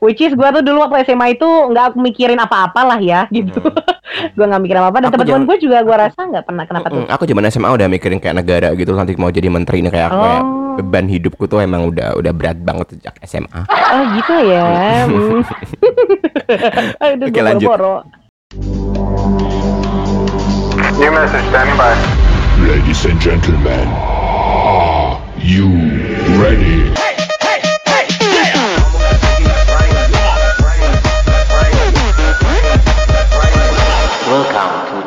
Which is gue tuh dulu waktu SMA itu nggak mikirin apa-apa lah ya gitu. gue nggak mikir apa-apa dan teman-teman gue juga gue rasa nggak pernah kenapa tuh. Aku zaman SMA udah mikirin kayak negara gitu nanti mau jadi menteri nih kayak aku kayak Oh. beban hidupku tuh emang udah udah berat banget sejak SMA. Oh gitu ya. Hmm. Aduh, Oke, lanjut. boro-boro. New message standing by. Ladies and gentlemen, are you ready? Welcome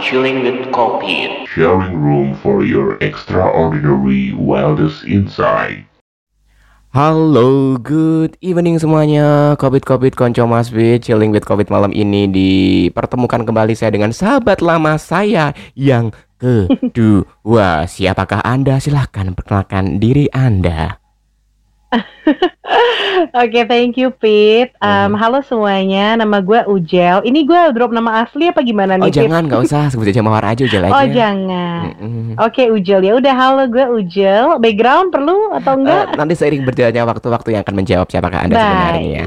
Chilling with Coldbeat. Sharing room for your extraordinary wildest insight. Halo, good evening semuanya. Covid Covid Konco Mas B, chilling with Covid malam ini dipertemukan kembali saya dengan sahabat lama saya yang kedua. Siapakah Anda? Silahkan perkenalkan diri Anda. Oke, thank you Pete. Um, Mhm. Halo semuanya, nama gue Ujel. Ini gue drop nama asli apa gimana Oh nih? Pete? jangan, nggak usah sebut aja mawar aja, udah aja. Oh jangan. Mm-mm. Oke Ujel ya udah halo gue Ujel. Background perlu atau Eh, enggak? nanti seiring berjalannya waktu-waktu yang akan menjawab siapakah Anda sebenarnya.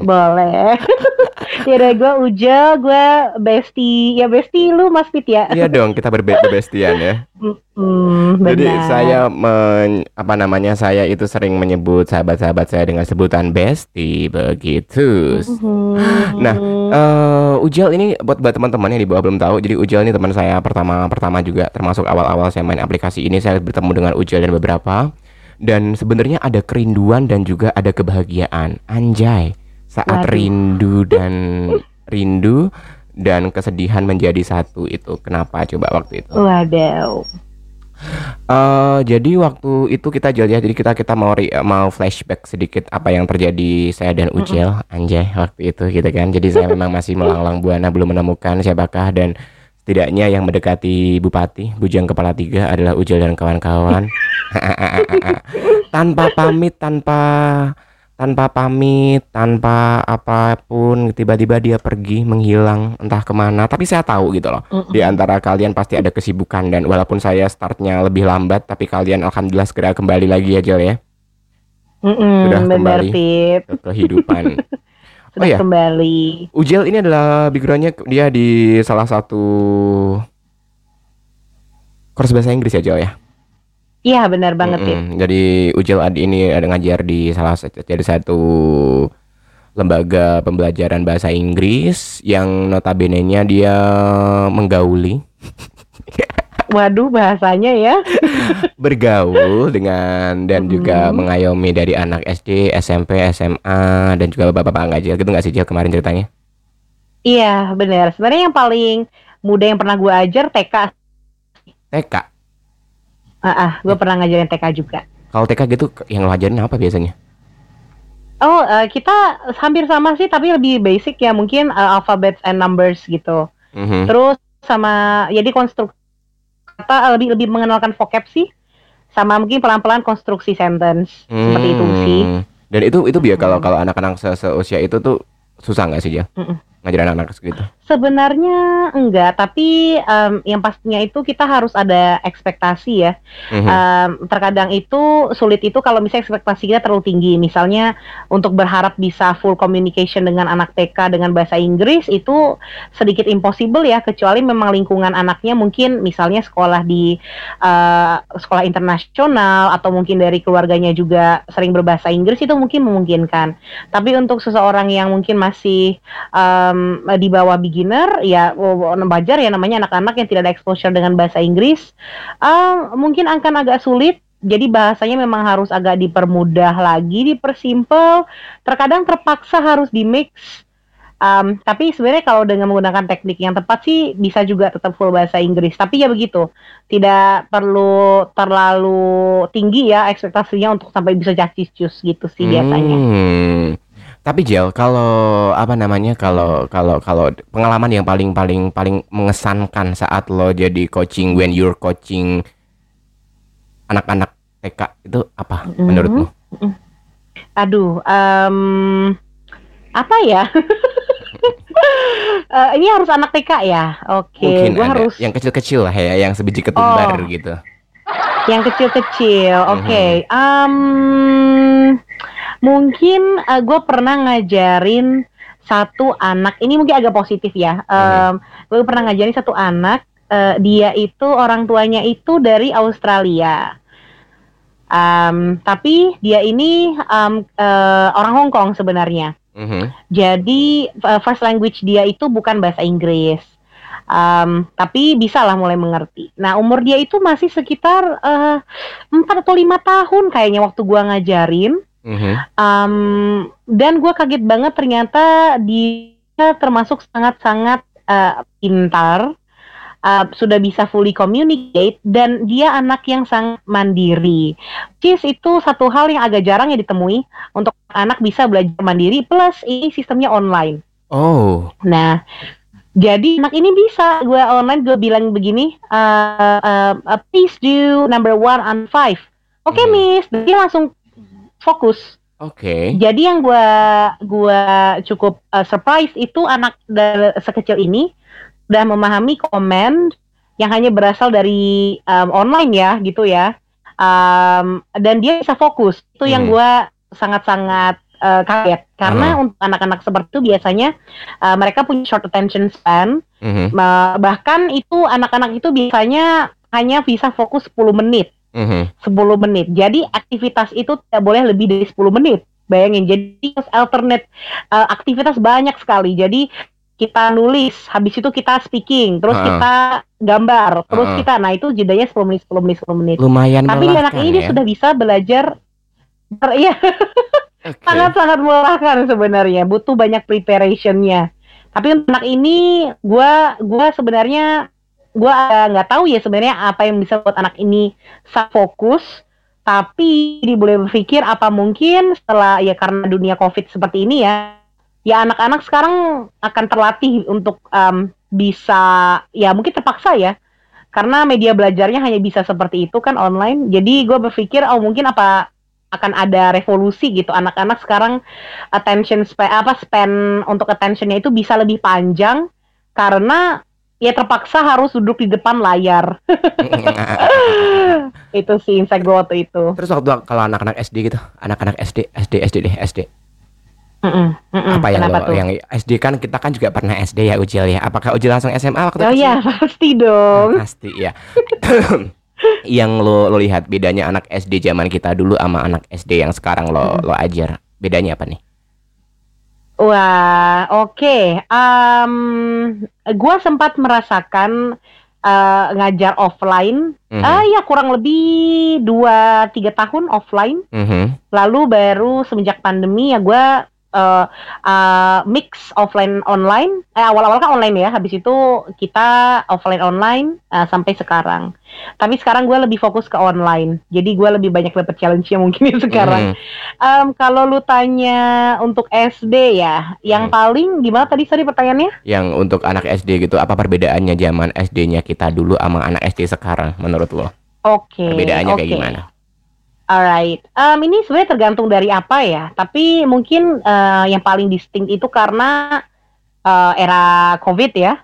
Boleh. ya udah gue Ujel, gue Besti. Ya Besti lu Mas Pete ya. Iya dong, kita berbe- berbestian ya. Hmm, Jadi saya men, apa namanya saya itu sering menyebut sahabat-sahabat saya dengan sebutan bestie begitu. Mhm. Nah, eh Ujel ini buat buat teman-teman yang di bawah belum tahu. Jadi Ujel ini teman saya pertama pertama juga termasuk awal-awal saya main aplikasi ini saya bertemu dengan Ujel dan beberapa dan sebenarnya ada kerinduan dan juga ada kebahagiaan. Anjay, saat Waduh. rindu dan rindu dan kesedihan menjadi satu itu. Kenapa coba waktu itu? Waduh. Eh, jadi waktu itu kita jual ya, jadi kita kita mau re- mau flashback sedikit apa yang terjadi saya dan Ujel, anjay waktu itu gitu kan. Jadi saya memang masih melanglang buana belum menemukan siapakah dan setidaknya yang mendekati Bupati Bujang Kepala Tiga adalah Ujel dan kawan-kawan. tanpa pamit, tanpa tanpa pamit, tanpa apa pun, tiba-tiba dia pergi menghilang entah ke mana. Tapi saya tahu gitu loh di antara kalian pasti ada kesibukan dan walaupun saya startnya lebih lambat tapi kalian alhamdulillah segera kembali lagi ya Jel ya Mm-mm, Sudah benar kembali. Pete. ke kehidupan. Sudah iya. kembali. Ujel ini adalah backgroundnya dia di salah satu kurs bahasa Inggris ya Jel ya. Iya benar banget Pete. Mm-mm. Jadi Ujel Adi ini ada ngajar di salah satu jadi satu lembaga pembelajaran bahasa Inggris yang notabene-nya dia menggauli Waduh bahasanya ya. bergaul dengan dan juga Mhm. mengayomi dari anak SD, SMP, SMA dan juga bapak-bapak ngajar gitu nggak sih Jel kemarin ceritanya? Iya benar. Sebenarnya yang paling muda yang pernah gue ajar TK. TK. Ah, ah gue pernah ngajarin TK juga. Kalau TK gitu yang lo ajarin apa biasanya? Oh eh, kita hampir sama sih tapi lebih basic ya mungkin eh, alphabets and numbers gitu. Mhm. Terus sama jadi konstruk kata eh, lebih lebih mengenalkan vocab sih. Sama mungkin pelan-pelan konstruksi sentence seperti itu sih. Hmm. Dan itu itu biar kalau Mhm. kalau anak-anak se- seusia itu tuh susah nggak sih Jel? Mm-mm. Ngajarin anak-anak segitu. Sebenarnya enggak, tapi em, yang pastinya itu kita harus ada ekspektasi ya. Mhm. Em, terkadang itu sulit itu kalau misalnya ekspektasi kita terlalu tinggi. Misalnya untuk berharap bisa full communication dengan anak TK dengan bahasa Inggris itu sedikit impossible ya, kecuali memang lingkungan anaknya mungkin misalnya sekolah di eh, sekolah internasional atau mungkin dari keluarganya juga sering berbahasa Inggris itu mungkin memungkinkan. Tapi untuk seseorang yang mungkin masih em, di bawah beginner ya wajar ya namanya anak-anak yang tidak ada exposure dengan bahasa Inggris. Em, mungkin akan agak sulit jadi bahasanya memang harus agak dipermudah lagi dipersimpel. Terkadang terpaksa harus di mix. Em, tapi sebenarnya kalau dengan menggunakan teknik yang tepat sih bisa juga tetap full bahasa Inggris. Tapi ya begitu tidak perlu terlalu tinggi ya ekspektasinya untuk sampai bisa jacis gitu sih biasanya. Hmm. Tapi Jel, kalau apa namanya kalau kalau kalau pengalaman yang paling paling paling mengesankan saat lo jadi coaching when you're coaching anak-anak TK itu apa Mhm. menurutmu? Aduh, em, apa ya? Eh, ini harus anak TK ya? Oke, Mungkin gua ada harus yang kecil-kecil lah ya, yang sebiji ketumbar Oh. gitu. Yang kecil-kecil. Mhm. Oke, em, Mungkin gue pernah ngajarin satu anak, ini mungkin agak positif ya. Um, gue pernah ngajarin satu anak, eh, dia itu orang tuanya itu dari Australia. Um, tapi dia ini um, eh, orang Hong Kong sebenarnya. Mhm. Jadi uh, first language dia itu bukan bahasa Inggris. Um, tapi bisa lah mulai mengerti. Nah umur dia itu masih sekitar eh, empat atau lima tahun kayaknya waktu gua ngajarin. Mhm. Um, dan gua kaget banget ternyata dia termasuk sangat-sangat eh, pintar, uh, sudah bisa fully communicate dan dia anak yang sangat mandiri. Is itu satu hal yang agak jarang ya ditemui untuk anak bisa belajar mandiri plus ini sistemnya online. Oh. Nah, jadi anak ini bisa gue online gue bilang begini, uh, uh, uh, please do number one and five. Oke Hmm. miss, dia langsung fokus. Oke. Jadi yang gua gua cukup uh, surprise itu anak sekecil ini udah memahami komen yang hanya berasal dari um, online ya gitu ya. Um, dan dia bisa fokus. Itu yang Hmm. gua sangat-sangat uh, kaget karena Ah. untuk anak-anak seperti itu biasanya uh, mereka punya short attention span. Mhm. Ma- bahkan itu anak-anak itu biasanya hanya bisa fokus 10 menit. Mhm. 10 menit. Jadi aktivitas itu tidak boleh lebih dari 10 menit. Bayangin, jadi alternate uh, aktivitas banyak sekali. Jadi kita nulis, habis itu kita speaking, terus Ha. kita gambar, terus Ha. kita, nah itu jedanya 10 menit, 10 menit, 10 menit. Lumayan Tapi anak ini dia ya. sudah bisa belajar, ber- sangat-sangat melelahkan sebenarnya, butuh banyak preparationnya. Tapi untuk anak ini, gua gua sebenarnya gua agak nggak tahu ya sebenarnya apa yang bisa buat anak ini sangat fokus. Tapi boleh berpikir apa mungkin setelah ya karena dunia covid seperti ini ya, ya anak-anak sekarang akan terlatih untuk em, bisa ya mungkin terpaksa ya karena media belajarnya hanya bisa seperti itu kan online. Jadi gue berpikir oh mungkin apa akan ada revolusi gitu anak-anak sekarang attention span apa span untuk attentionnya itu bisa lebih panjang karena ya terpaksa harus duduk di depan layar itu sih insight gue waktu itu Terus waktu kalau anak-anak SD gitu, anak-anak SD, SD, SD deh, SD. Mm-mm, mm-mm. apa yang Kenapa lo, tuh? yang SD kan kita kan juga pernah SD ya Ujil ya. Apakah Ujil langsung SMA waktu oh kecil? ya pasti dong Pasti ya. yang lo lo lihat bedanya anak SD zaman kita dulu sama anak SD yang sekarang lo lo ajar. Bedanya apa nih? Wah, oke. Em, gua sempat merasakan eh, ngajar offline. Mhm. Ah ya kurang lebih dua tiga tahun offline. Mhm. Lalu baru semenjak pandemi ya gua eh, eh, mix offline online. Eh awal-awal kan online ya. Habis itu kita offline online eh, sampai sekarang. Tapi sekarang gue lebih fokus ke online. Jadi gue lebih banyak dapet challenge-nya mungkin sekarang. Mhm. Em, kalau lu tanya untuk SD ya, yang Hmm. paling gimana tadi tadi pertanyaannya? Yang untuk anak SD gitu, apa perbedaannya zaman SD-nya kita dulu sama anak SD sekarang menurut lo? Oke. Perbedaannya kayak oke. gimana? Alright, Em, ini sebenarnya tergantung dari apa ya. Tapi mungkin eh, yang paling distinct itu karena eh, era COVID ya,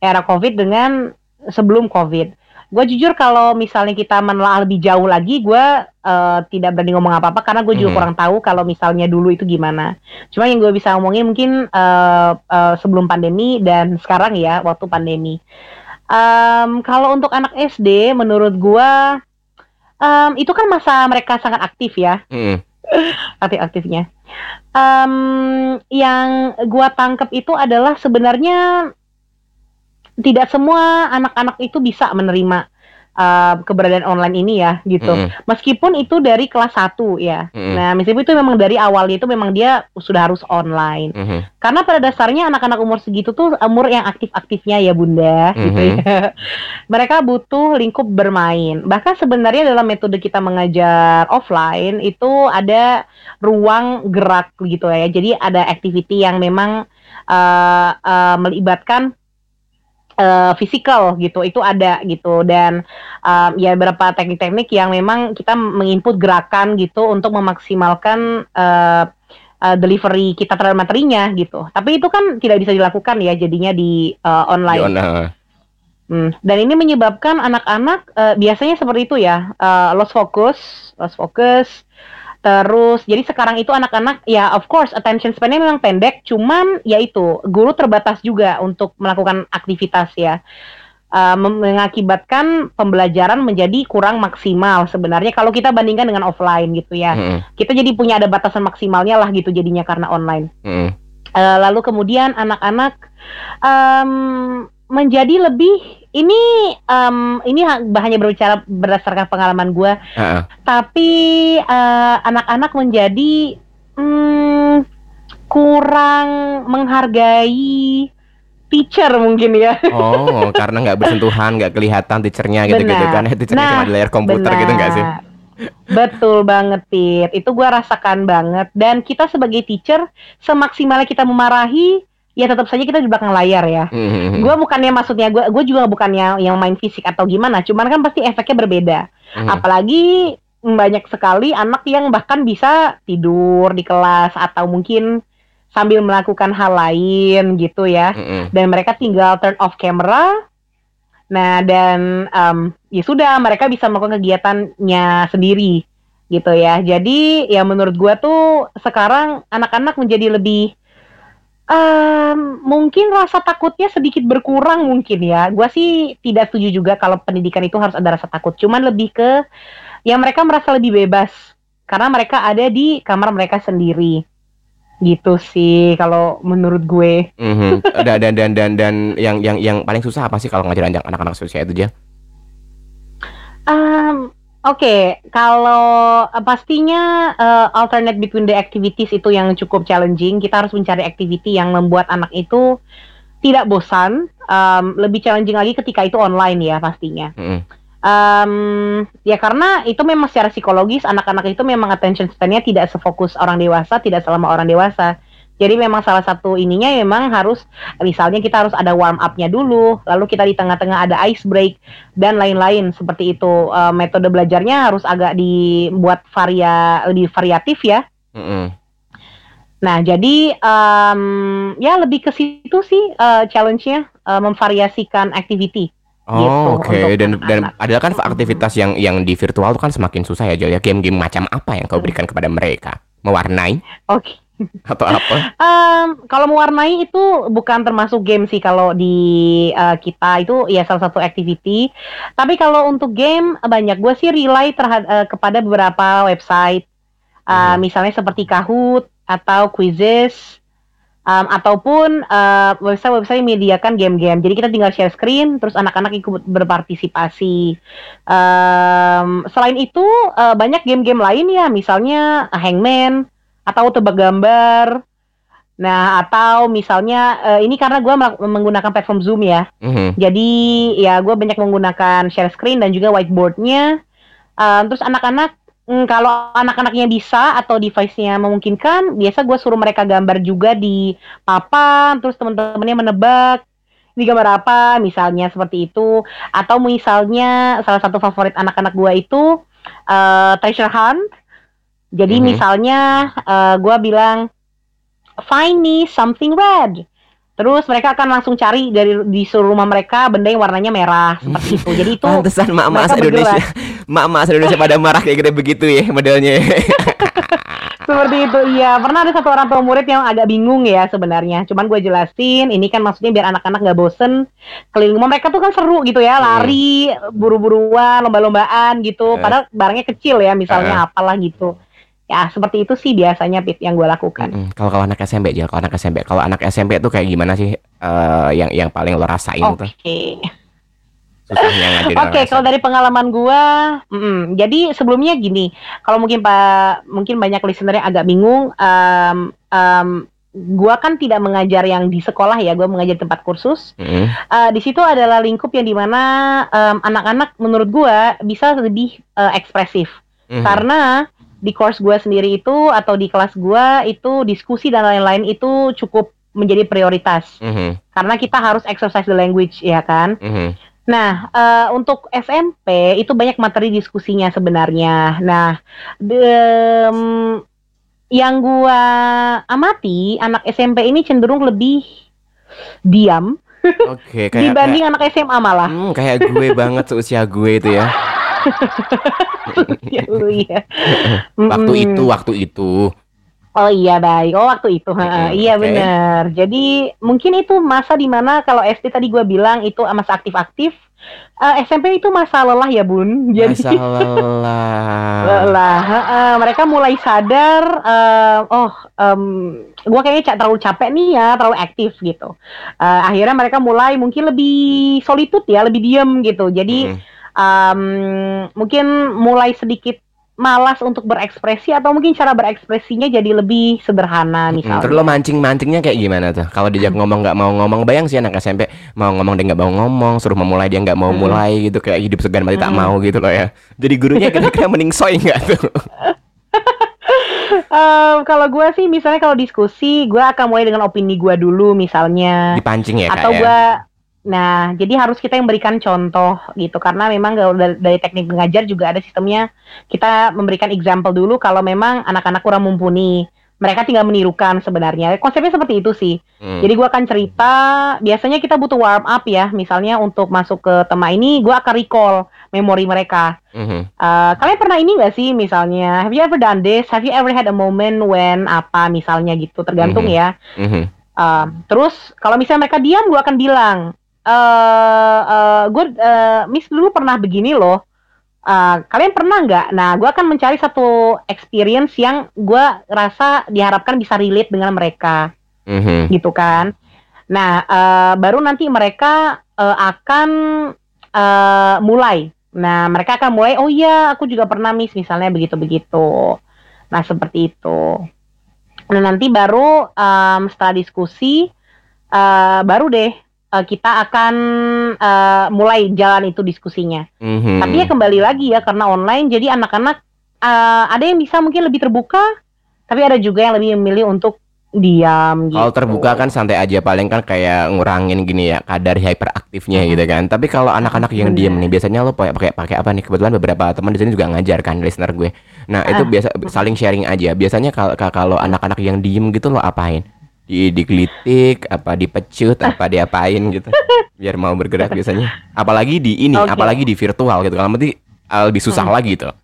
era COVID dengan sebelum COVID. Gue jujur kalau misalnya kita menelaah lebih jauh lagi, gue eh, tidak berani ngomong apa-apa karena gue juga Mhm. kurang tahu kalau misalnya dulu itu gimana. Cuma yang gue bisa ngomongin mungkin eh, eh, sebelum pandemi dan sekarang ya waktu pandemi. Em, kalau untuk anak SD, menurut gue em, itu kan masa mereka sangat aktif ya Mhm. aktif-aktifnya. Em, yang gua tangkap itu adalah sebenarnya tidak semua anak-anak itu bisa menerima eh, keberadaan online ini ya gitu. Mhm. Meskipun itu dari kelas 1 ya. Mhm. Nah, meskipun itu memang dari awalnya itu memang dia sudah harus online. Mhm. Karena pada dasarnya anak-anak umur segitu tuh umur yang aktif-aktifnya ya bunda, gitu Mhm. ya. Mereka butuh lingkup bermain. Bahkan sebenarnya dalam metode kita mengajar offline itu ada ruang gerak gitu ya. Jadi ada activity yang memang eh, eh, melibatkan eh, physical gitu. Itu ada gitu dan eh, ya beberapa teknik-teknik yang memang kita menginput gerakan gitu untuk memaksimalkan eh, uh, delivery kita terhadap materinya gitu. Tapi itu kan tidak bisa dilakukan ya jadinya di uh, online. On- uh, Hmm. Dan ini menyebabkan anak-anak uh, biasanya seperti itu ya, uh, lost focus, lost focus. Terus jadi sekarang itu anak-anak ya of course attention span-nya memang pendek, cuman ya itu guru terbatas juga untuk melakukan aktivitas ya. Uh, mengakibatkan pembelajaran menjadi kurang maksimal sebenarnya kalau kita bandingkan dengan offline gitu ya. Mm-mm. Kita jadi punya ada batasan maksimalnya lah gitu jadinya karena online. Mm-mm. Eh, lalu kemudian anak-anak em, menjadi lebih ini em, ini ha- hanya berbicara berdasarkan pengalaman gue Heeh. tapi eh, anak-anak menjadi hmm, kurang menghargai teacher mungkin ya Oh, karena nggak bersentuhan, nggak kelihatan teachernya gitu-gitu Benar. kan. Teachernya Nah, cuma di layar komputer gitu nggak sih? Benar. Betul banget, Pit. Itu gua rasakan banget. Dan kita sebagai teacher, semaksimalnya kita memarahi, ya tetap saja kita di belakang layar ya. Mhm. Gue bukannya maksudnya gue gue juga bukannya yang main fisik atau gimana, cuman kan pasti efeknya berbeda. Mhm. Apalagi banyak sekali anak yang bahkan bisa tidur di kelas atau mungkin sambil melakukan hal lain gitu ya. Mhm. Dan mereka tinggal turn off camera. Nah, dan em, ya sudah mereka bisa melakukan kegiatannya sendiri gitu ya. Jadi ya menurut gua tuh sekarang anak-anak menjadi lebih em, mungkin rasa takutnya sedikit berkurang mungkin ya. Gua sih tidak setuju juga kalau pendidikan itu harus ada rasa takut. Cuman lebih ke ya mereka merasa lebih bebas karena mereka ada di kamar mereka sendiri. Gitu sih kalau menurut gue. Mhm. Dan dan dan dan dan yang yang yang paling susah apa sih kalau ngajarin anak- anak-anak seusia itu aja? Um, Oke, kalau uh, pastinya uh, alternate between the activities itu yang cukup challenging. Kita harus mencari activity yang membuat anak itu tidak bosan. Um, lebih challenging lagi ketika itu online ya pastinya. Mhm. Um, ya karena itu memang secara psikologis anak-anak itu memang attention span-nya tidak sefokus orang dewasa, tidak selama orang dewasa. Jadi memang salah satu ininya memang harus misalnya kita harus ada warm up-nya dulu, lalu kita di tengah-tengah ada ice break dan lain-lain seperti itu. Eh, metode belajarnya harus agak dibuat varia lebih variatif ya. Mhm. Nah, jadi em, ya lebih ke situ sih eh, challenge-nya eh, memvariasikan activity. Gitu, Oh, oke. untuk Dan dan adalah kan aktivitas yang yang di virtual tuh kan semakin susah ya, Jol ya. Game-game macam apa yang kau berikan kepada mereka? Mewarnai Oke. atau apa? Em, kalau mewarnai itu bukan termasuk game sih kalau di eh, kita itu ya salah satu activity. Tapi kalau untuk game banyak gue sih rely terhadap eh, kepada beberapa website, Eh, Mhm. misalnya seperti Kahoot atau Quizzes. em, ataupun website-website yang menyediakan game-game. Jadi kita tinggal share screen, terus anak-anak ikut berpartisipasi. Em, selain itu eh, banyak game-game lain ya, misalnya Hangman atau tebak gambar. Nah, atau misalnya eh, ini karena gue menggunakan platform Zoom ya. Mhm. Jadi ya gue banyak menggunakan share screen dan juga whiteboardnya. Eh, terus anak-anak mm, kalau anak-anaknya bisa atau device-nya memungkinkan, biasa gue suruh mereka gambar juga di papan. Terus teman-temannya menebak ini gambar apa, misalnya seperti itu. Atau misalnya salah satu favorit anak-anak gue itu eh, treasure hunt. Jadi Mhm. misalnya eh, gue bilang find me something red. Terus mereka akan langsung cari dari di seluruh rumah mereka benda yang warnanya merah seperti itu. Jadi itu Pantesan mak-mak Indonesia, mak-mak Indonesia pada marah kayak gitu begitu ya modelnya. seperti itu. Iya, pernah ada satu orang tua murid yang agak bingung ya sebenarnya. Cuman gue jelasin, ini kan maksudnya biar anak-anak nggak bosen keliling rumah mereka tuh kan seru gitu ya, lari, buru-buruan, lomba-lombaan gitu. Eh. Padahal barangnya kecil ya, misalnya apalah gitu. Ya, seperti itu sih biasanya Pit yang gue lakukan. Mm-mm. Kalau kalau anak SMP aja, kalau anak SMP, kalau anak SMP tuh kayak gimana sih eh, yang yang paling lo rasain Oke. tuh Oke, anak kalau dari pengalaman gua, mm, jadi sebelumnya gini, kalau mungkin pak, mungkin banyak listener yang agak bingung, em, em, gua kan tidak mengajar yang di sekolah ya, gua mengajar tempat kursus. Mm-mm. Eh, di situ adalah lingkup yang di mana em, anak-anak menurut gua bisa lebih eh, ekspresif, Mhm. karena di course gua sendiri itu atau di kelas gua itu diskusi dan lain-lain itu cukup menjadi prioritas, Mhm. karena kita harus exercise the language ya kan. Mhm. Nah, eh, untuk SMP itu banyak materi diskusinya sebenarnya. Nah, dem, yang gua amati anak SMP ini cenderung lebih diam Oke, kayak dibanding anak SMA malah. kayak, hmm, kayak gue banget seusia gue itu ya. ya lu ya. Waktu Mm-mm. itu, waktu itu. Oh iya baik. Oh waktu itu. ha, Mm-mm, iya oke. benar. Jadi mungkin itu masa di mana kalau SD tadi gua bilang itu masa aktif-aktif. Eh, SMP itu masa lelah ya bun. Jadi Masa lelah. lelah. ha. mereka mulai sadar. eh, oh, em, gua kayaknya terlalu capek nih ya, terlalu aktif gitu. Eh, akhirnya mereka mulai mungkin lebih solitude ya, lebih diem gitu. Jadi Mm. Em, mungkin mulai sedikit malas untuk berekspresi atau mungkin cara berekspresinya jadi lebih sederhana misalnya. Terus lo mancing-mancingnya kayak gimana tuh? Kalau diajak ngomong nggak mau ngomong, bayang sih anak SMP mau ngomong dia nggak mau ngomong, suruh memulai dia nggak mau Mm. mulai gitu kayak hidup segan mati tak Mm. mau gitu loh ya. Jadi gurunya kira-kira mending soy nggak tuh? Em, kalau gue sih misalnya kalau diskusi gue akan mulai dengan opini gue dulu misalnya Dipancing ya atau ya? Gue nah jadi harus kita yang berikan contoh gitu karena memang dari, teknik mengajar juga ada sistemnya kita memberikan example dulu kalau memang anak-anak kurang mumpuni mereka tinggal menirukan sebenarnya konsepnya seperti itu sih Hmm. Jadi gua akan cerita, biasanya kita butuh warm up ya, misalnya untuk masuk ke tema ini, gua akan recall memori mereka. Mhm. Eh, kalian pernah ini gak sih, misalnya, have you ever done this? Have you ever had a moment when apa, misalnya gitu, tergantung Mhm. ya. Mhm. Eh, terus kalau misalnya mereka diam, gua akan bilang, eh, eh, gue, eh, Miss dulu pernah begini loh. Eh, kalian pernah nggak? Nah, gua akan mencari satu experience yang gua rasa diharapkan bisa relate dengan mereka Mhm. gitu kan. Nah, eh, baru nanti mereka eh, akan eh, mulai. Nah, mereka akan mulai, oh iya, aku juga pernah miss misalnya begitu-begitu. Nah, seperti itu. Nah, nanti baru em, setelah diskusi, eh, baru deh eh, kita akan eh, mulai jalan itu diskusinya. Mhm. Tapi ya kembali lagi ya karena online, jadi anak-anak eh, ada yang bisa mungkin lebih terbuka, tapi ada juga yang lebih memilih untuk diam. Kalau gitu. terbuka kan santai aja paling kan kayak ngurangin gini ya kadar hyperaktifnya gitu kan. Tapi kalau anak-anak yang diem nih biasanya lo pakai pakai pakai apa nih? Kebetulan beberapa teman di sini juga ngajar kan listener gue. Nah, itu Ah. biasa saling sharing aja. Biasanya kalau kalau anak-anak yang diem gitu lo apain? Di digelitik, apa dipecut, apa diapain gitu. Biar mau bergerak biasanya. Apalagi di ini, Oke. apalagi di virtual gitu. Kalau nanti uh, lebih susah Hmm. lagi tuh.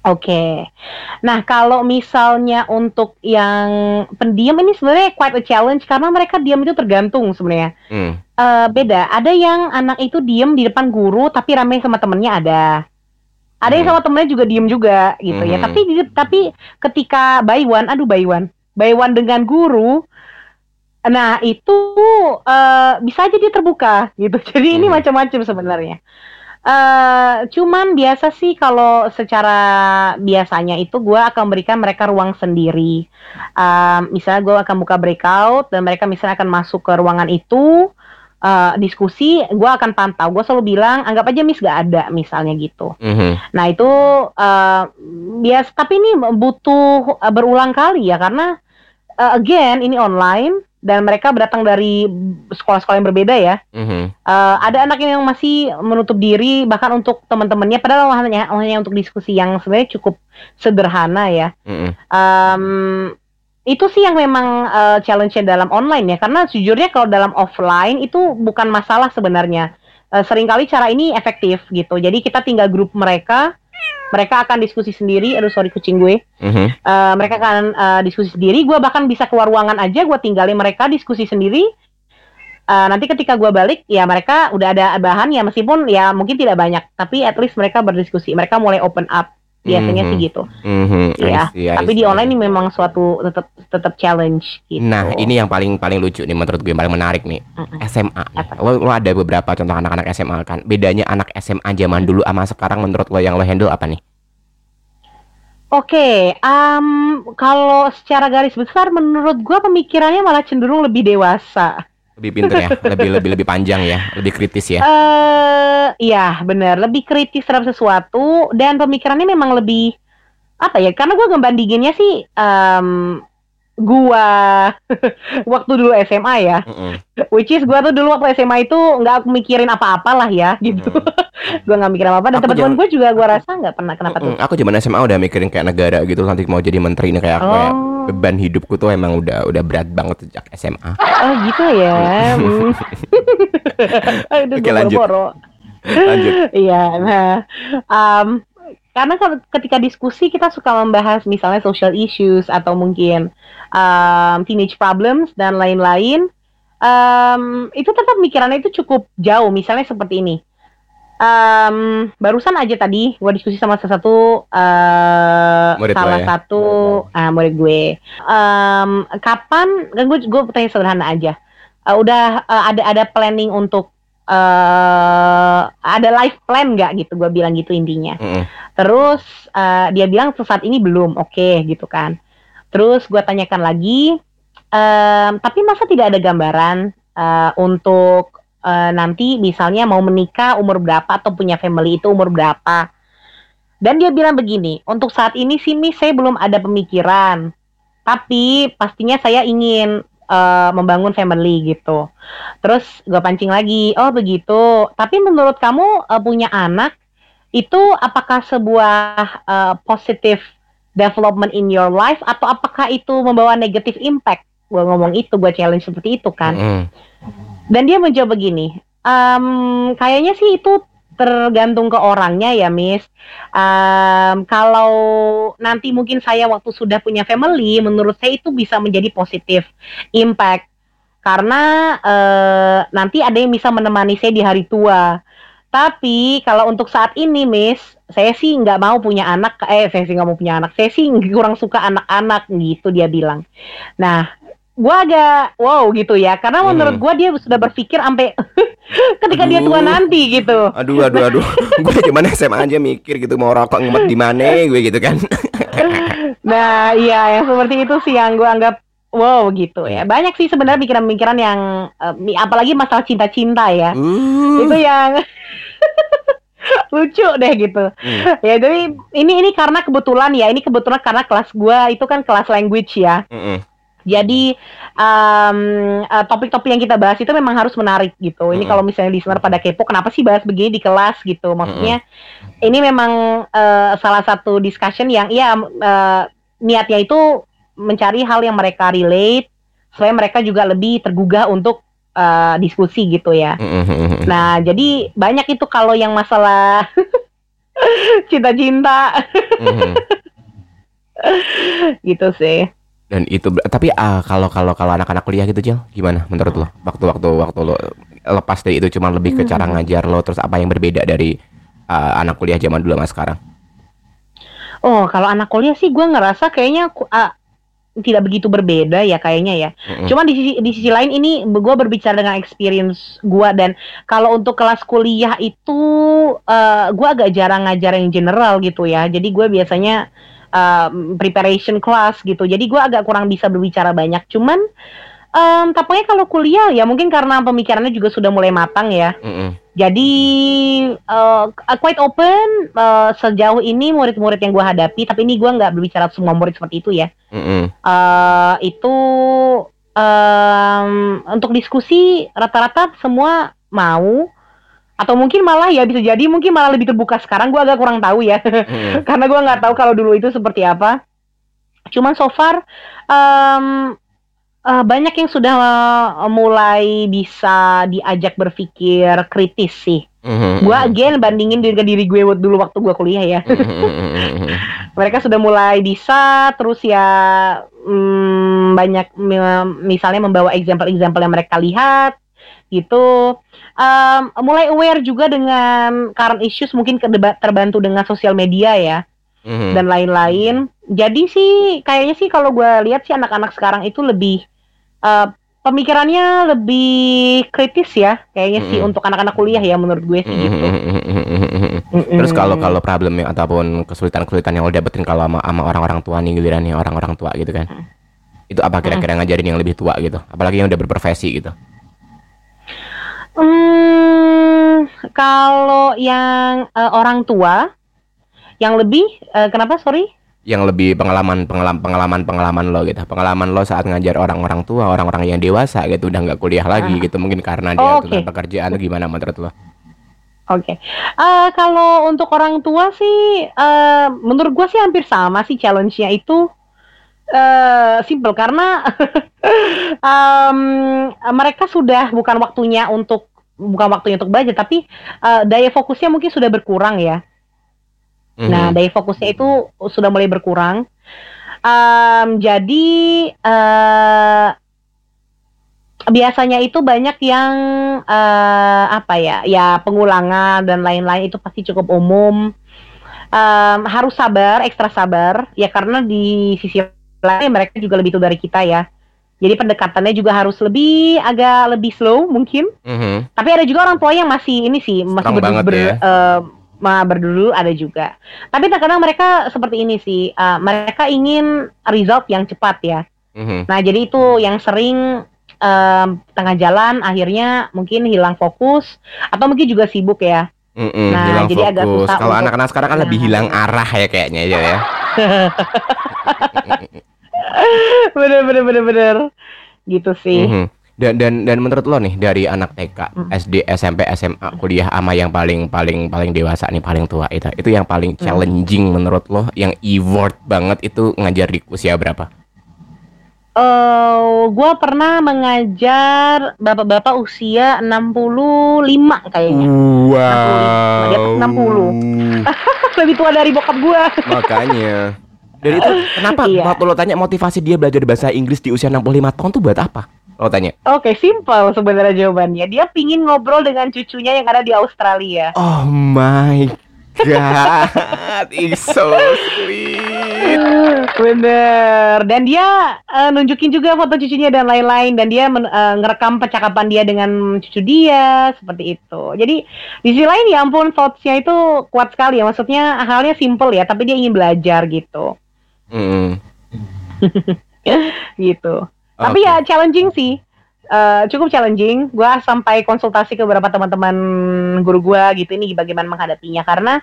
Oke. Nah, kalau misalnya untuk yang pendiam ini sebenarnya quite a challenge karena mereka diam itu tergantung sebenarnya. Hmm. Eh, beda. Ada yang anak itu diam di depan guru tapi rame sama temennya ada. Ada yang Hmm. sama temennya juga diem juga gitu ya. Mhm. Tapi di- tapi ketika by one, aduh by one, by one dengan guru, nah itu eh, bisa aja dia terbuka gitu. Jadi ini Mhm. macam-macam sebenarnya. eh cuman biasa sih kalau secara biasanya itu gua akan berikan mereka ruang sendiri. Em, misalnya gue akan buka breakout dan mereka misalnya akan masuk ke ruangan itu eh, diskusi, gua akan pantau. Gue selalu bilang anggap aja miss gak ada misalnya gitu. Mhm. Nah itu eh bias, tapi ini butuh eh, berulang kali ya karena eh, again ini online dan mereka datang dari sekolah-sekolah yang berbeda ya. Mhm. Eh, ada anak yang masih menutup diri bahkan untuk teman-temannya padahal hanya hanya untuk diskusi yang sebenarnya cukup sederhana ya. Mhm. Em, itu sih yang memang eh, challenge-nya dalam online ya karena sejujurnya kalau dalam offline itu bukan masalah sebenarnya. Eh, sering kali cara ini efektif gitu. Jadi kita tinggal grup mereka, mereka akan diskusi sendiri. Aduh sorry kucing gue. Mhm. Eh, mereka akan eh, diskusi sendiri. Gue bahkan bisa keluar ruangan aja, gue tinggalin mereka diskusi sendiri. Eh, nanti ketika gue balik, ya mereka udah ada bahan ya meskipun ya mungkin tidak banyak, tapi at least mereka berdiskusi. Mereka mulai open up. Biasanya Mhm. sih gitu. Mhm. I Iya. see, I Tapi di online ini memang suatu tetap tetap challenge gitu. Nah, ini yang paling paling lucu nih menurut gue yang paling menarik nih. Mm-mm. SMA. Apa? Lo, lo ada beberapa contoh anak-anak SMA kan. Bedanya anak SMA zaman dulu sama sekarang menurut lo yang lo handle apa nih? Oke, em, kalau secara garis besar menurut gua pemikirannya malah cenderung lebih dewasa. Lebih pinter ya, lebih lebih lebih panjang ya, lebih kritis ya. Eh, iya benar, lebih kritis terhadap sesuatu dan pemikirannya memang lebih apa ya? Karena gua ngebandinginnya sih em, gua waktu dulu SMA ya, Mm-mm. which is gua tuh dulu waktu SMA itu nggak mikirin apa-apa lah ya gitu. gua nggak mikir apa-apa dan Aku teman-teman gue juga gua rasa nggak pernah kenapa tuh. Mm-mm. Aku zaman SMA udah mikirin kayak negara gitu nanti mau jadi menteri nih kayak kayak Oh. beban hidupku tuh emang udah udah berat banget sejak SMA. Oh gitu ya. Hmm. Aduh, Oke, gua lanjut. Lanjut. Iya, nah, um, karena ketika diskusi kita suka membahas misalnya social issues atau mungkin um, teenage problems dan lain-lain, um, itu tetap pikirannya itu cukup jauh. Misalnya seperti ini. Um, barusan aja tadi gue diskusi sama salah satu uh, Murid salah ya? satu ah, murid gue. Um, kapan? Kan gue gue pertanyaan sederhana aja. Uh, udah uh, ada ada planning untuk eh ada life plan nggak gitu? Gue bilang gitu intinya. Mm-mm. Terus eh, dia bilang saat ini belum, oke gitu kan. Terus gue tanyakan lagi, em, tapi masa tidak ada gambaran eh, untuk eh, nanti misalnya mau menikah umur berapa atau punya family itu umur berapa? Dan dia bilang begini, untuk saat ini sih Miss saya belum ada pemikiran, tapi pastinya saya ingin eh, membangun family gitu. Terus gue pancing lagi, oh begitu. Tapi menurut kamu eh, punya anak itu apakah sebuah uh, positive development in your life atau apakah itu membawa negative impact? Gue ngomong itu, gue challenge seperti itu kan. Mm-mm. Dan dia menjawab begini, "Em, kayaknya sih itu tergantung ke orangnya ya, Miss. Em, kalau nanti mungkin saya waktu sudah punya family, menurut saya itu bisa menjadi positive impact karena eh, nanti ada yang bisa menemani saya di hari tua. Tapi kalau untuk saat ini, Miss, saya sih nggak mau punya anak. Eh, saya sih nggak mau punya anak. Saya sih kurang suka anak-anak gitu dia bilang. Nah, gua agak wow gitu ya, karena Hmm. menurut gua dia sudah berpikir sampai ketika dia tua Aduh. nanti gitu. Aduh, aduh, aduh. gue cuman SMA aja mikir gitu mau rokok ngemet di mana gue gitu kan. Nah, iya yang seperti itu sih yang gua anggap wow gitu ya. Banyak sih sebenarnya pikiran-pikiran yang mi- apalagi masalah cinta-cinta ya. Uh. Itu yang lucu deh gitu. Hmm. Ya jadi ini ini karena kebetulan ya, ini kebetulan karena kelas gua itu kan kelas language ya. Mm-mm. Jadi em, eh, topik-topik yang kita bahas itu memang harus menarik gitu. Ini Mm-mm. kalau misalnya listener pada kepo, kenapa sih bahas begini di kelas gitu? Maksudnya ini memang eh, salah satu discussion yang ya eh, niatnya itu mencari hal yang mereka relate, supaya mereka juga lebih tergugah untuk eh, diskusi gitu ya. Mm-mm. Nah, jadi banyak itu kalau yang masalah cinta-cinta Mhm. gitu sih. Dan itu tapi ah kalau kalau kalau anak-anak kuliah gitu Jel, gimana menurut lo? Waktu-waktu waktu lo lepas dari itu cuma lebih ke cara ngajar lo terus apa yang berbeda dari ah, anak kuliah zaman dulu sama sekarang? Oh, kalau anak kuliah sih gue ngerasa kayaknya ah, tidak begitu berbeda ya kayaknya ya. Mm-mm. Cuma di sisi di sisi lain ini gue berbicara dengan experience gue dan kalau untuk kelas kuliah itu gue agak jarang ngajar yang general gitu ya. Jadi gue biasanya um, preparation class gitu. Jadi gue agak kurang bisa berbicara banyak. Cuman em, tampaknya kalau kuliah ya mungkin karena pemikirannya juga sudah mulai matang ya. Mm-mm. Jadi uh, quite open uh, sejauh ini murid-murid yang gue hadapi, tapi ini gue nggak berbicara semua murid seperti itu ya. Mm-mm. Uh, itu um, untuk diskusi rata-rata semua mau atau mungkin malah ya bisa jadi mungkin malah lebih terbuka sekarang gue agak kurang tahu ya Mm-mm. karena gue nggak tahu kalau dulu itu seperti apa. Cuman so far em, eh, banyak yang sudah eh, mulai bisa diajak berpikir kritis sih. Mhm. Gue again bandingin dengan diri gue waktu- dulu waktu gue kuliah ya. Mhm. Mereka sudah mulai bisa, terus ya mm, banyak mi- misalnya membawa example-example yang mereka lihat gitu. Em, mulai aware juga dengan current issues mungkin terbantu dengan sosial media ya Mhm. dan lain-lain. Jadi sih kayaknya sih kalau gue lihat sih anak-anak sekarang itu lebih eh, pemikirannya lebih kritis ya kayaknya sih Mm-mm. untuk anak-anak kuliah ya menurut gue sih gitu. Mhm. Mm-mm. Terus kalau kalau problemnya ataupun kesulitan-kesulitan yang lo dapetin kalau sama, sama orang-orang tua nih gilirannya orang-orang tua gitu kan. Itu apa kira-kira ngajarin yang lebih tua gitu? Apalagi yang udah berprofesi gitu. Hmm, kalau yang eh, orang tua yang lebih eh, kenapa sorry? Yang lebih pengalaman pengalaman pengalaman pengalaman lo gitu. Pengalaman lo saat ngajar orang-orang tua, orang-orang yang dewasa gitu udah nggak kuliah lagi gitu. Mungkin karena dia Oh, oke. pekerjaan atau gimana menurut lo? Oke. Eh, kalau untuk orang tua sih, eh, menurut gua sih hampir sama sih challenge-nya itu eh simple karena em, mereka sudah bukan waktunya untuk bukan waktunya untuk belajar tapi eh, daya fokusnya mungkin sudah berkurang ya. Mhm. Nah, daya fokusnya itu sudah mulai berkurang. Em, jadi eh biasanya itu banyak yang eh apa ya, ya pengulangan dan lain-lain itu pasti cukup umum. Em, harus sabar, ekstra sabar, ya karena di sisi lain mereka juga lebih tua dari kita ya. Jadi pendekatannya juga harus lebih agak lebih slow mungkin. Mhm. Tapi ada juga orang tua yang masih ini sih masih ber, ber- ya. eh, ma- berdulu ada juga. Tapi terkadang mereka seperti ini sih, eh, mereka ingin result yang cepat ya. Mhm. Nah jadi itu yang sering em, tengah jalan akhirnya mungkin hilang fokus atau mungkin juga sibuk ya. Mm-mm, Nah, hilang jadi agak fokus. susah Kalau anak-anak sekarang kan lebih hilang arah ya kayaknya ya ya. bener bener bener bener gitu sih. Mhm. Dan dan dan menurut lo nih dari anak TK, Mm. SD, SMP, SMA, kuliah sama yang paling paling paling dewasa nih paling tua itu itu yang paling Mm. challenging menurut lo yang effort banget itu ngajar di usia berapa? Eh, gua pernah mengajar bapak-bapak usia 65 kayaknya. Dia tuh 60. Lebih tua dari bokap gua. Makanya. Dan itu kenapa Iya. waktu lo tanya motivasi dia belajar bahasa Inggris di usia 65 tahun tuh buat apa? Lo tanya. Oke, simpel sebenarnya jawabannya. Dia pingin ngobrol dengan cucunya yang ada di Australia. Oh my god, it's so sweet. Bener. Dan dia eh, nunjukin juga foto cucunya dan lain-lain. Dan dia men- eh, ngerekam percakapan dia dengan cucu dia seperti itu. Jadi di sisi lain ya ampun thoughts-nya itu kuat sekali ya. Maksudnya halnya simple ya, tapi dia ingin belajar gitu. Mm. gitu. Tapi Oke. ya challenging sih. Eh, cukup challenging. Gua sampai konsultasi ke beberapa teman-teman guru gua gitu ini bagaimana menghadapinya karena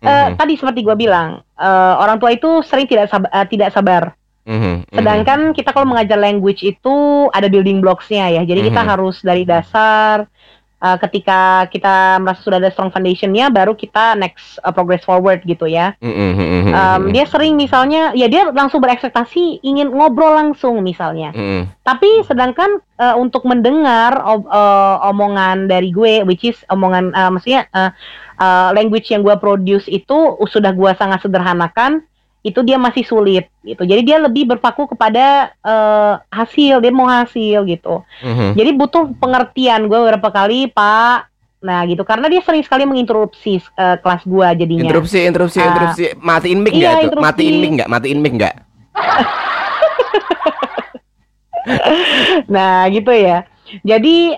eh, Mhm. tadi seperti gua bilang eh, orang tua itu sering tidak sab- eh, tidak sabar. Mhm, mhm. Sedangkan kita kalau mengajar language itu ada building blocks-nya ya. Jadi kita Mhm. harus dari dasar eh, ketika kita merasa sudah ada strong foundation-nya baru kita next eh, progress forward gitu ya. Mhm, mhm, mhm, Um, dia sering misalnya ya dia langsung berekspektasi ingin ngobrol langsung misalnya. Mhm. Tapi sedangkan eh, untuk mendengar ob- eh, omongan dari gue which is omongan eh, maksudnya eh, eh, language yang gue produce itu sudah gue sangat sederhanakan itu dia masih sulit gitu. Jadi dia lebih berpaku kepada eh, hasil, dia mau hasil gitu. Mhm. Jadi butuh pengertian gue beberapa kali, Pak. Nah, gitu karena dia sering sekali menginterupsi eh, kelas gue jadinya. Interupsi, interupsi, Ah. interupsi. Matiin mic Iya, nggak. Matiin mic nggak? Matiin mic nggak? Nah, gitu ya. Jadi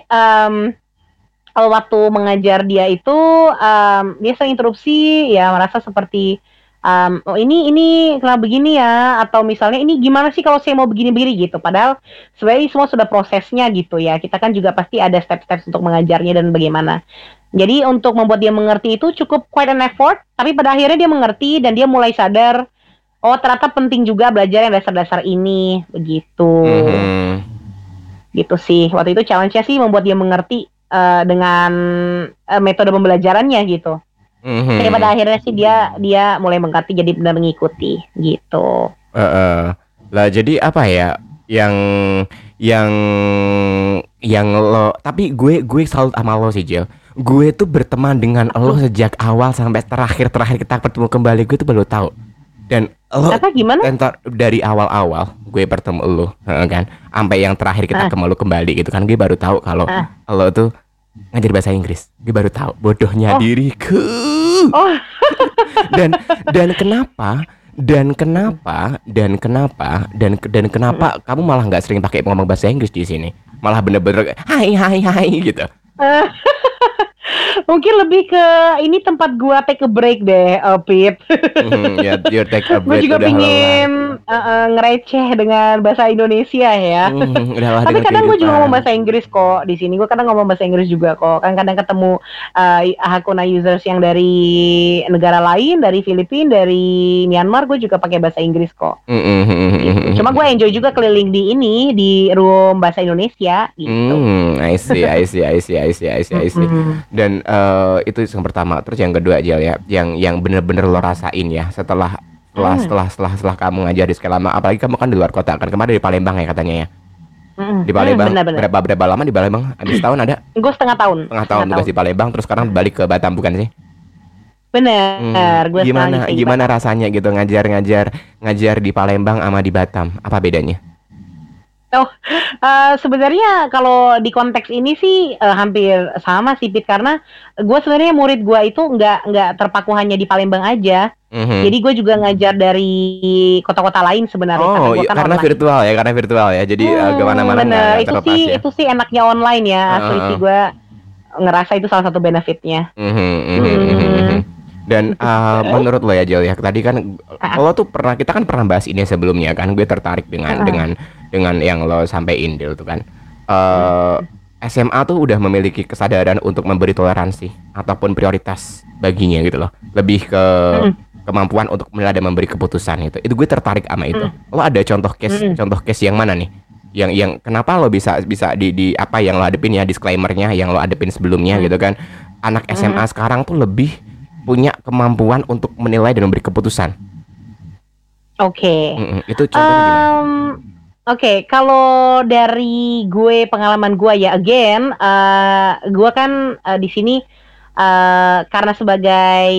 kalau waktu mengajar dia itu em, dia sering interupsi ya merasa seperti em, oh ini ini kenapa begini ya atau misalnya ini gimana sih kalau saya mau begini-begini gitu. Padahal sebenarnya semua sudah prosesnya gitu ya. Kita kan juga pasti ada step-step untuk mengajarnya dan bagaimana. Jadi untuk membuat dia mengerti itu cukup quite an effort, tapi pada akhirnya dia mengerti dan dia mulai sadar oh ternyata penting juga belajar yang dasar-dasar ini begitu Mhm. gitu sih waktu itu challenge-nya sih membuat dia mengerti eh, dengan eh, metode pembelajarannya gitu Mhm. Tapi pada akhirnya sih dia dia mulai mengerti jadi benar mengikuti gitu Heeh. Lah jadi apa ya yang yang yang lo tapi gue gue salut sama lo sih Jel. Gue tuh berteman dengan lo sejak awal sampai terakhir terakhir kita bertemu kembali gue tuh baru tahu. Dan lo apa gimana entar dari awal-awal gue bertemu lo heeh kan sampai yang terakhir kita Ah. ketemu lo kembali gitu kan gue baru tahu kalau Ah. lo tuh ngajar bahasa Inggris. Gue baru tahu bodohnya Oh. diriku. oh dan dan kenapa dan kenapa dan kenapa dan dan kenapa kamu malah nggak sering pakai ngomong bahasa Inggris di sini malah bener-bener hai hai hai gitu mungkin lebih ke ini tempat gua take a break deh uh, Pit Mhm, ya your take a gue break juga udah pingin eh, eh, ngereceh dengan bahasa Indonesia ya lelah Tapi kadang gue juga ngomong bahasa Inggris kok di sini. Gue kadang ngomong bahasa Inggris juga kok. Kan kadang ketemu uh, Hakuna users yang dari negara lain, dari Filipina, dari Myanmar, gue juga pakai bahasa Inggris kok. Mhm, mhm, Gitu. Cuma gue enjoy juga keliling di ini di room bahasa Indonesia gitu. Hmm, I see, I see, I see, I see, I see, I see. Mm-mm. Dan eh, itu yang pertama. Terus yang kedua aja ya, yang yang bener-bener lo rasain ya setelah setelah Hmm. setelah setelah setelah kamu ngajar di sekolah lama, apalagi kamu kan di luar kota kan kemarin di Palembang ya katanya ya. Mm-mm. Di Palembang Mm, benar-benar. berapa berapa lama di Palembang? Habis tahun ada? Gue setengah tahun. Setengah tahun tugas di Palembang terus sekarang balik ke Batam bukan sih? Bener. Hmm, Gue gimana gimana rasanya gitu ngajar-ngajar ngajar di Palembang sama di Batam? Apa bedanya? Oh, eh, sebenarnya kalau di konteks ini sih eh, hampir sama sih Pit karena gue sebenarnya murid gue itu nggak nggak terpaku hanya di Palembang aja. Mhm. Jadi gue juga ngajar dari kota-kota lain sebenarnya. Oh, iya, kan karena online. virtual ya, karena virtual ya. Jadi eh, Hmm, ke mana-mana bener. nggak itu sih ya. itu sih enaknya online ya. Asli Heeh. sih gue ngerasa itu salah satu benefitnya. Mhm, mhm, Hmm. mhm, mhm. Dan eh, menurut lo ya Jel ya, tadi kan Ah. lo tuh pernah kita kan pernah bahas ini sebelumnya kan, gue tertarik dengan Ah. dengan dengan yang lo sampaikan Del tuh kan. Eh SMA tuh udah memiliki kesadaran untuk memberi toleransi ataupun prioritas baginya gitu loh. Lebih ke Mm. kemampuan untuk menilai dan memberi keputusan itu. Itu gue tertarik sama itu. Lo ada contoh case Mm. contoh case yang mana nih? Yang yang kenapa lo bisa bisa di di apa yang lo hadepin ya disclaimernya yang lo hadepin sebelumnya Mm. gitu kan. Anak SMA sekarang tuh lebih punya kemampuan untuk menilai dan memberi keputusan. Oke. Mm-mm. Itu contohnya gimana? Oke, kalau dari gue pengalaman gue ya again, eh gue kan eh, di sini eh karena sebagai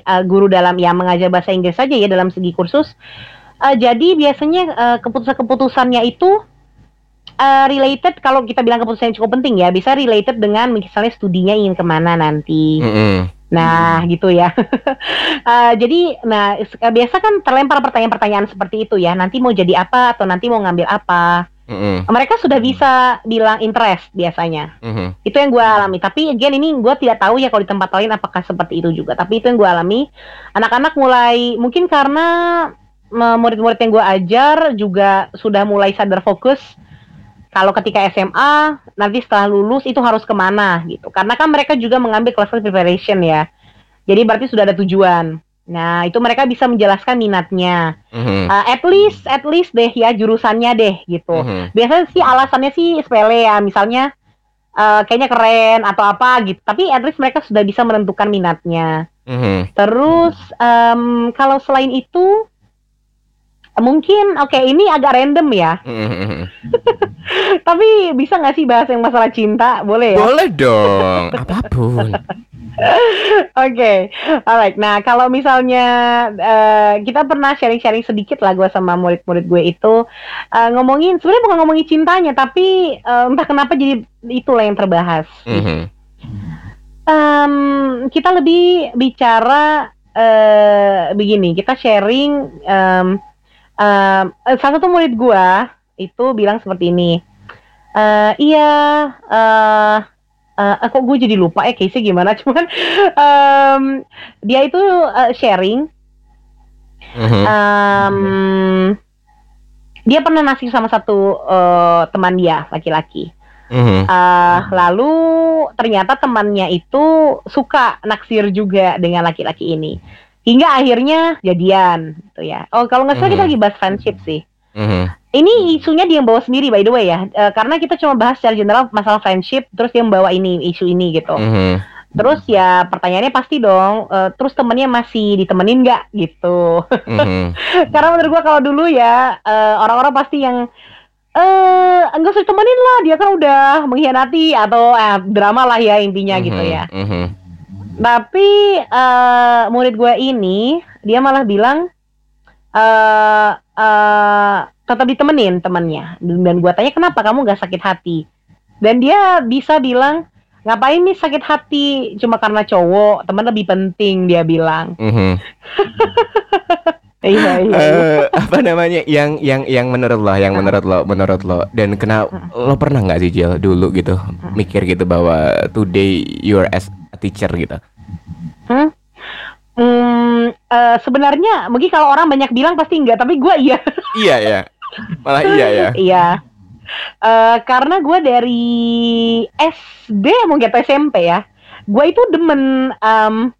eh, guru dalam ya mengajar bahasa Inggris saja ya dalam segi kursus, eh, jadi biasanya eh, keputusan-keputusannya itu eh, related kalau kita bilang keputusan yang cukup penting ya, bisa related dengan misalnya studinya ingin ke mana nanti. Mm-mm. Nah, gitu ya. Eh, jadi, nah eh, biasa kan terlempar pertanyaan-pertanyaan seperti itu ya. Nanti mau jadi apa atau nanti mau ngambil apa? Mm-mm. Mereka sudah bisa bilang interest biasanya. Mhm. Itu yang gue alami. Tapi again ini gue tidak tahu ya kalau di tempat lain apakah seperti itu juga. Tapi itu yang gue alami. Anak-anak mulai mungkin karena murid-murid yang gue ajar juga sudah mulai sadar fokus kalau ketika SMA nanti setelah lulus itu harus ke mana gitu. Karena kan mereka juga mengambil class preparation ya. Jadi berarti sudah ada tujuan. Nah itu mereka bisa menjelaskan minatnya. Mhm. Uh, at least at least deh ya jurusannya deh gitu. Mhm. biasanya sih alasannya sih sepele ya misalnya uh, kayaknya keren atau apa gitu. Tapi at least mereka sudah bisa menentukan minatnya. Mhm. Terus em, kalau selain itu mungkin oke ini agak random ya. Mhm. Tapi bisa nggak sih bahas yang masalah cinta? Boleh ya? Boleh dong, apa pun. Oke, alright. Nah kalau misalnya eh, kita pernah sharing-sharing sedikit lah gue sama murid-murid gue itu eh, ngomongin sebenarnya bukan ngomongin cintanya tapi eh, entah kenapa jadi itulah yang terbahas. Em, kita lebih bicara eh begini, kita sharing em, eh, salah satu murid gua itu bilang seperti ini. Eh iya, eh eh, kok gue jadi lupa ya case gimana cuman em, dia itu eh, sharing em, dia pernah nasib sama satu eh, teman dia laki-laki. Mhm. Eh, lalu ternyata temannya itu suka naksir juga dengan laki-laki ini. Hingga akhirnya jadian gitu ya. Oh, kalau nggak salah kita Mhm. lagi bahas friendship sih. Mhm. Ini isunya dia yang bawa sendiri by the way ya. Eh, karena kita cuma bahas secara general masalah friendship, terus dia membawa ini isu ini gitu. Mhm. Terus ya pertanyaannya pasti dong, eh, terus temennya masih ditemenin nggak gitu. Mhm. Karena menurut gua kalau dulu ya eh, orang-orang pasti yang eh enggak usah ditemenin lah, dia kan udah mengkhianati atau eh, drama lah ya intinya gitu Mhm. ya. Mhm. Tapi eh murid gue ini dia malah bilang eh eh tetap ditemenin temannya. Dan gua tanya kenapa kamu nggak sakit hati? Dan dia bisa bilang ngapain nih sakit hati cuma karena cowok teman lebih penting dia bilang. Mhm. Iya iya. iya. Eh, apa namanya yang yang yang menurut lo yang menurut lo menurut lo dan kenapa lo pernah nggak sih Jel dulu gitu mikir gitu bahwa today you're as a teacher gitu Hmm? Hmm, eh, sebenarnya mungkin kalau orang banyak bilang pasti enggak, tapi gua iya. iya ya malah iya ya iya. Eh, karena gua dari SD mungkin atau SMP ya, gua itu demen em,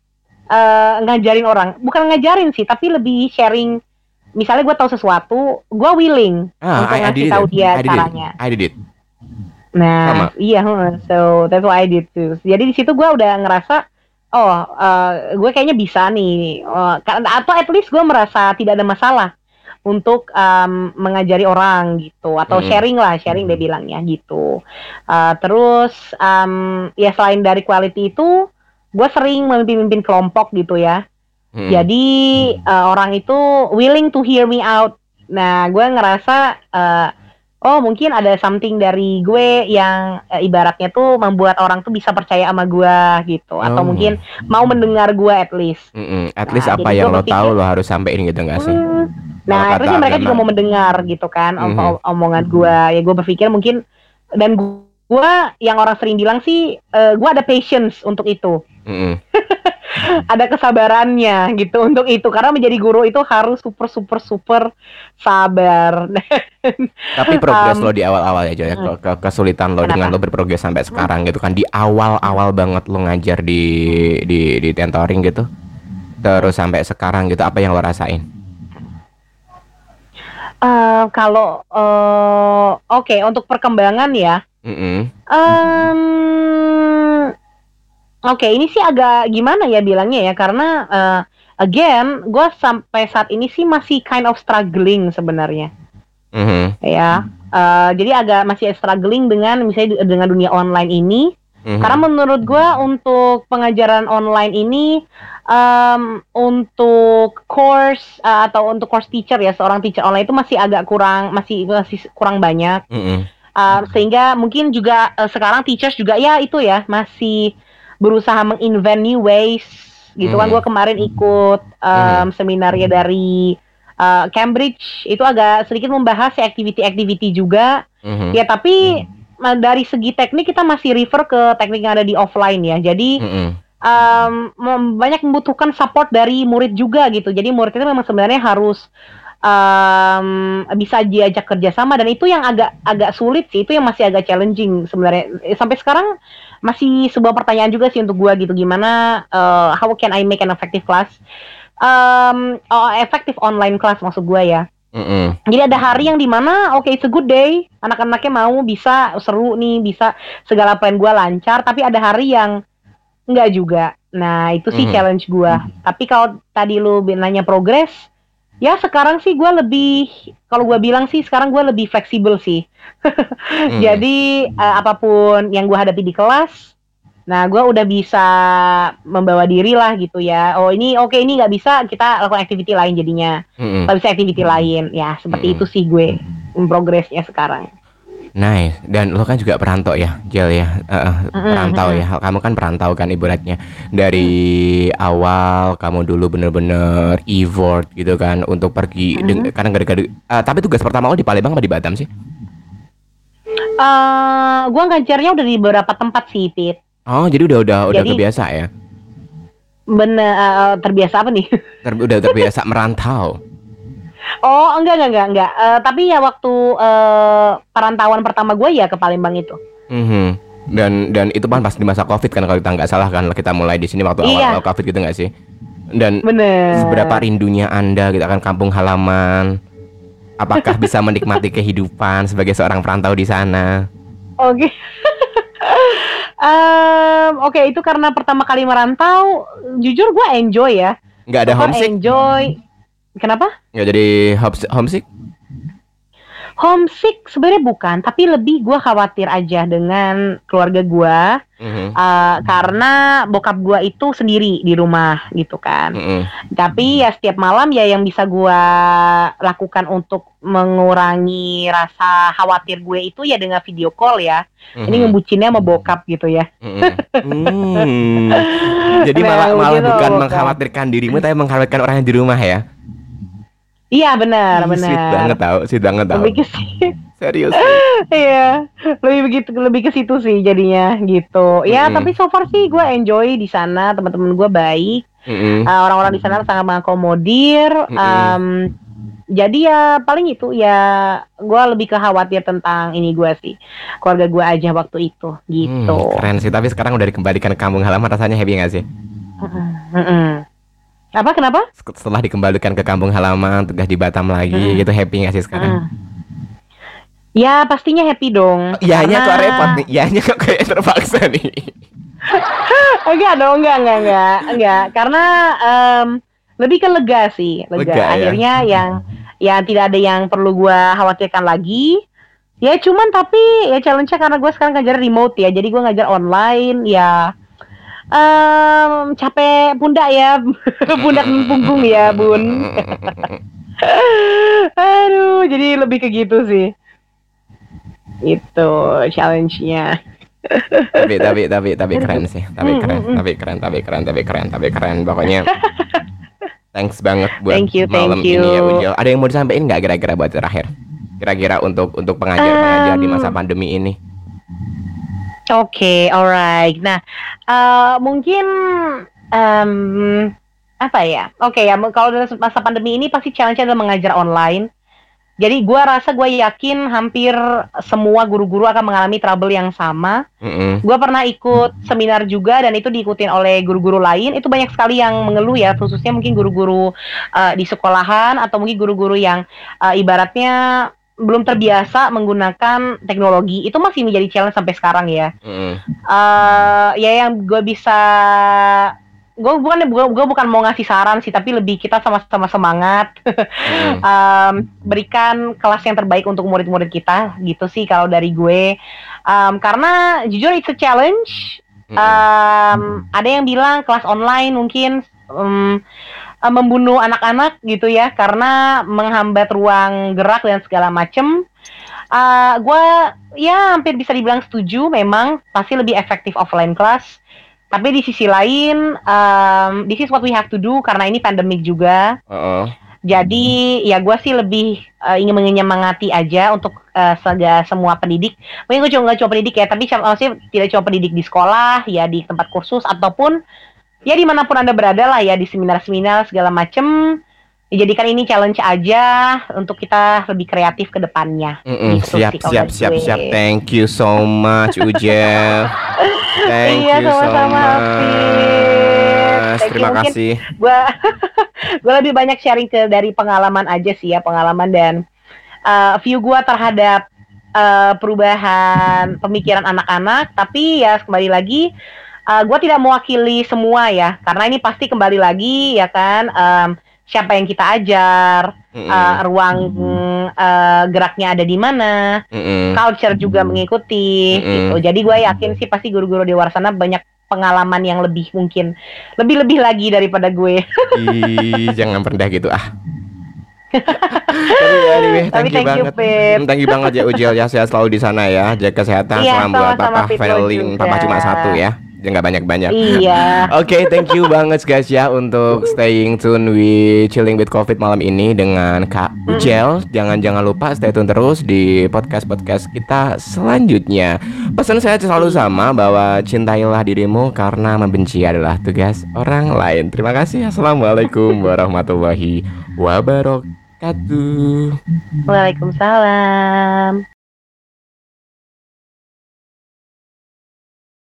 eh, ngajarin orang, bukan ngajarin sih, tapi lebih sharing. Misalnya gua tahu sesuatu, gua willing ah untuk I, ngasih tahu dia I it caranya. I did it Nah, Sama. iya, huh, so that's what I did too. Jadi di situ gua udah ngerasa, oh, eh, gue kayaknya bisa nih, karena atau at least gue merasa tidak ada masalah untuk um, mengajari orang gitu atau Hmm. sharing lah sharing dia bilangnya gitu Uh, terus um, ya selain dari quality itu gue sering memimpin-mimpin kelompok gitu ya Mm-mm. jadi uh, orang itu willing to hear me out. Nah, gue ngerasa uh, oh mungkin ada something dari gue yang uh, ibaratnya tuh membuat orang tuh bisa percaya sama gue gitu atau Oh. mungkin mau mendengar gue at least. Mm-mm. At least Nah, apa jadi yang lo tahu berpikir- lo harus sampein gitu nggak sih? Hmm. Nah, Kalau terus kata ya mereka juga mau mendengar gitu kan om- om- omongan gue. Ya gue berpikir mungkin dan gue yang orang sering bilang sih gue ada patience untuk itu. Mm-mm. ada kesabarannya gitu untuk itu karena menjadi guru itu harus super super super sabar. Tapi progres Um, lo di awal-awal ya, Joy. ya. Ke- ke- kesulitan lo dengan Kenapa? lo berprogres sampai sekarang gitu kan di awal-awal banget lo ngajar di di di tentoring gitu. Terus sampai sekarang gitu apa yang lo rasain? Eh, kalau eh, oke untuk perkembangan ya, Mm-mm. em, oke ini sih agak gimana ya bilangnya ya karena eh, again gue sampai saat ini sih masih kind of struggling sebenarnya Mhm. ya. Eh, jadi agak masih struggling dengan misalnya dengan dunia online ini. Mhm. Karena menurut gua untuk pengajaran online ini em, untuk course eh, atau untuk course teacher ya seorang teacher online itu masih agak kurang masih masih kurang banyak Eh, sehingga mungkin juga eh, sekarang teachers juga ya itu ya masih berusaha menginvent new ways gitu kan Mhm. gua kemarin ikut em, seminarnya dari eh, Cambridge itu agak sedikit membahas ya activity-activity juga Mhm. ya tapi eh, dari segi teknik kita masih refer ke teknik yang ada di offline ya. Jadi em, mem- banyak membutuhkan support dari murid juga gitu. Jadi murid itu memang sebenarnya harus em, bisa diajak kerjasama dan itu yang agak agak sulit sih. Itu yang masih agak challenging sebenarnya. Sampai sekarang masih sebuah pertanyaan juga sih untuk gua gitu. Gimana eh, how can I make an effective class? Em, oh, effective online class maksud gua ya. Mm-mm. Jadi ada hari yang di mana oke it's a good day, anak-anaknya mau bisa seru nih, bisa segala plan gua lancar, tapi ada hari yang enggak juga. Nah itu sih Mhm. challenge gua. Tapi kalau tadi lu nanya progres, ya sekarang sih gua lebih, kalau gua bilang sih sekarang gua lebih fleksibel sih. Hmm. Jadi eh, apa pun yang gua hadapi di kelas, nah gua udah bisa membawa diri lah gitu ya. Oh ini oke ini nggak bisa, kita lakukan activity lain jadinya nggak bisa activity lain ya seperti Hmm. itu sih gue progresnya sekarang Nice. Dan lo kan juga perantau ya, Jel ya. Eh, perantau ya. Kamu kan perantau kan ibaratnya. Dari awal kamu dulu bener-bener effort gitu kan untuk pergi. deng- karena gara-gara. eh, tapi tugas pertama lo di Palembang apa di Batam sih? eh gue ngajarnya udah di beberapa tempat sih Pit Oh, jadi udah udah udah Jadi- kebiasa ya. bener eh, terbiasa apa nih Ter- udah terbiasa merantau. Oh enggak enggak enggak enggak Eh, tapi ya waktu eh, perantauan pertama gue ya ke Palembang itu Mhm. Dan dan itu kan pas di masa Covid kan kalau kita nggak salah kan kita mulai di sini waktu Iya. awal Covid gitu nggak sih? Dan bener seberapa rindunya Anda kita kan kampung halaman. Apakah bisa menikmati kehidupan sebagai seorang perantau di sana? oke Em, oke itu karena pertama kali merantau jujur gue enjoy ya Nggak ada homesick? enjoy kenapa Nggak jadi homesick? homesick? sebenarnya bukan tapi lebih gue khawatir aja dengan keluarga gue Mhm. Uh, karena bokap gua itu sendiri di rumah gitu kan. Mhm. Tapi ya setiap malam ya yang bisa gua lakukan untuk mengurangi rasa khawatir gue itu ya dengan video call ya. Ini Mhm. ngebucinnya sama bokap gitu ya. Mhm. Hmm. Jadi Nah, malah malah begitu, bukan bukan. mengkhawatirkan dirimu tapi mengkhawatirkan orang yang di rumah ya. Iya benar Ih, Sweet benar. banget tau, sweet banget tau. Lebih ke Serius. Iya, lebih begitu lebih ke situ sih jadinya gitu. Ya, Mm-mm. tapi so far sih gue enjoy di sana, teman-teman gue baik. Mhm. Uh, orang-orang di sana sangat mengakomodir. Mm-mm. um, jadi ya paling itu ya gue lebih khawatir tentang ini gue sih keluarga gue aja waktu itu gitu. Hmm, keren sih, tapi sekarang udah dikembalikan ke kampung halaman rasanya happy gak sih? Mm-mm. Apa kenapa? Setelah dikembalikan ke kampung halaman, tugas di Batam lagi, Mm. gitu happy gak sih sekarang? Mm. Ya pastinya happy dong. Ya hanya karena- kok repot nih, ya hanya kok kayak terpaksa nih. enggak dong, enggak, enggak, enggak, enggak. Karena em, lebih ke lega sih, lega. Lega, ya? Akhirnya yang ya tidak ada yang perlu gua khawatirkan lagi. Ya cuman tapi ya challenge-nya karena gue sekarang ngajar remote ya, jadi gue ngajar online ya em capek pundak ya, pundak punggung ya bun. Aduh, jadi lebih ke gitu sih. Itu challenge-nya. tapi tapi tapi tapi keren sih tapi Hmm, keren hmm, hmm. tapi keren tapi keren tapi keren tapi keren pokoknya thanks banget buat Thank you, malam thank ini ya you. Ujel ada yang mau disampaikan nggak kira-kira buat terakhir kira-kira untuk untuk pengajar pengajar di masa Um, pandemi ini Oke, alright. Nah, eh, mungkin em, apa ya? Oke ya, kalau dalam masa pandemi ini pasti challenge-nya adalah mengajar online. Jadi gua rasa gue yakin hampir semua guru-guru akan mengalami trouble yang sama. Mm-mm. Gue pernah ikut seminar juga dan itu diikutin oleh guru-guru lain. Itu banyak sekali yang mengeluh ya, khususnya mungkin guru-guru eh, di sekolahan atau mungkin guru-guru yang eh, ibaratnya belum terbiasa menggunakan teknologi. Itu masih menjadi challenge sampai sekarang ya. Mm-mm. eh ya yang gue bisa gue bukan gue bukan mau ngasih saran sih tapi lebih kita sama-sama semangat Mm. Em, berikan kelas yang terbaik untuk murid-murid kita gitu sih kalau dari gue Em, karena jujur it's a challenge Mm-mm. Em, ada yang bilang kelas online mungkin em, eh, membunuh anak-anak gitu ya karena menghambat ruang gerak dan segala macem. Eh gue ya hampir bisa dibilang setuju memang pasti lebih efektif offline class. Tapi di sisi lain, em, this is what we have to do karena ini pandemik juga. Uh-uh. Jadi ya gue sih lebih eh, ingin menyemangati aja untuk eh, sega- semua pendidik. Mungkin gue cuma nggak cuma pendidik ya, tapi maksudnya tidak cuma pendidik di sekolah, ya di tempat kursus ataupun ya di mana pun anda berada lah ya di seminar-seminar segala macem. Dijadikan ini challenge aja untuk kita lebih kreatif ke depannya. Mm-mm. Gitu siap sih siap siap gue. siap thank you so much Ujel thank Iya, you so sama-sama, Hafiz. much Thank terima kasih gue gue lebih banyak sharing ke dari pengalaman aja sih ya pengalaman dan uh, view gue terhadap uh, perubahan pemikiran anak-anak tapi ya kembali lagi uh, gue tidak mewakili semua ya karena ini pasti kembali lagi ya kan um, siapa yang kita ajar uh, ruang uh, geraknya ada di mana Mm-mm. culture juga mengikuti Mm-mm. gitu. Jadi gue yakin sih pasti guru-guru di luar sana banyak pengalaman yang lebih mungkin lebih-lebih lagi daripada gue. Ih, jangan rendah gitu ah. Tapi anyway, Tapi thank you thank you, banget. Hmm, Thank you banget ya Ujel ya sehat selalu di sana ya. Jaga kesehatan Iya, salam buat Papa juga. Papa cuma satu ya. Jangan banyak-banyak. iya. Oke, thank you banget guys ya untuk staying tune with chilling with COVID malam ini dengan Kak Ujel. Jangan jangan lupa stay tune terus di podcast podcast kita selanjutnya. Pesan saya selalu sama bahwa cintailah dirimu karena membenci adalah tugas orang lain. Terima kasih. Assalamualaikum warahmatullahi wabarakatuh. Waalaikumsalam.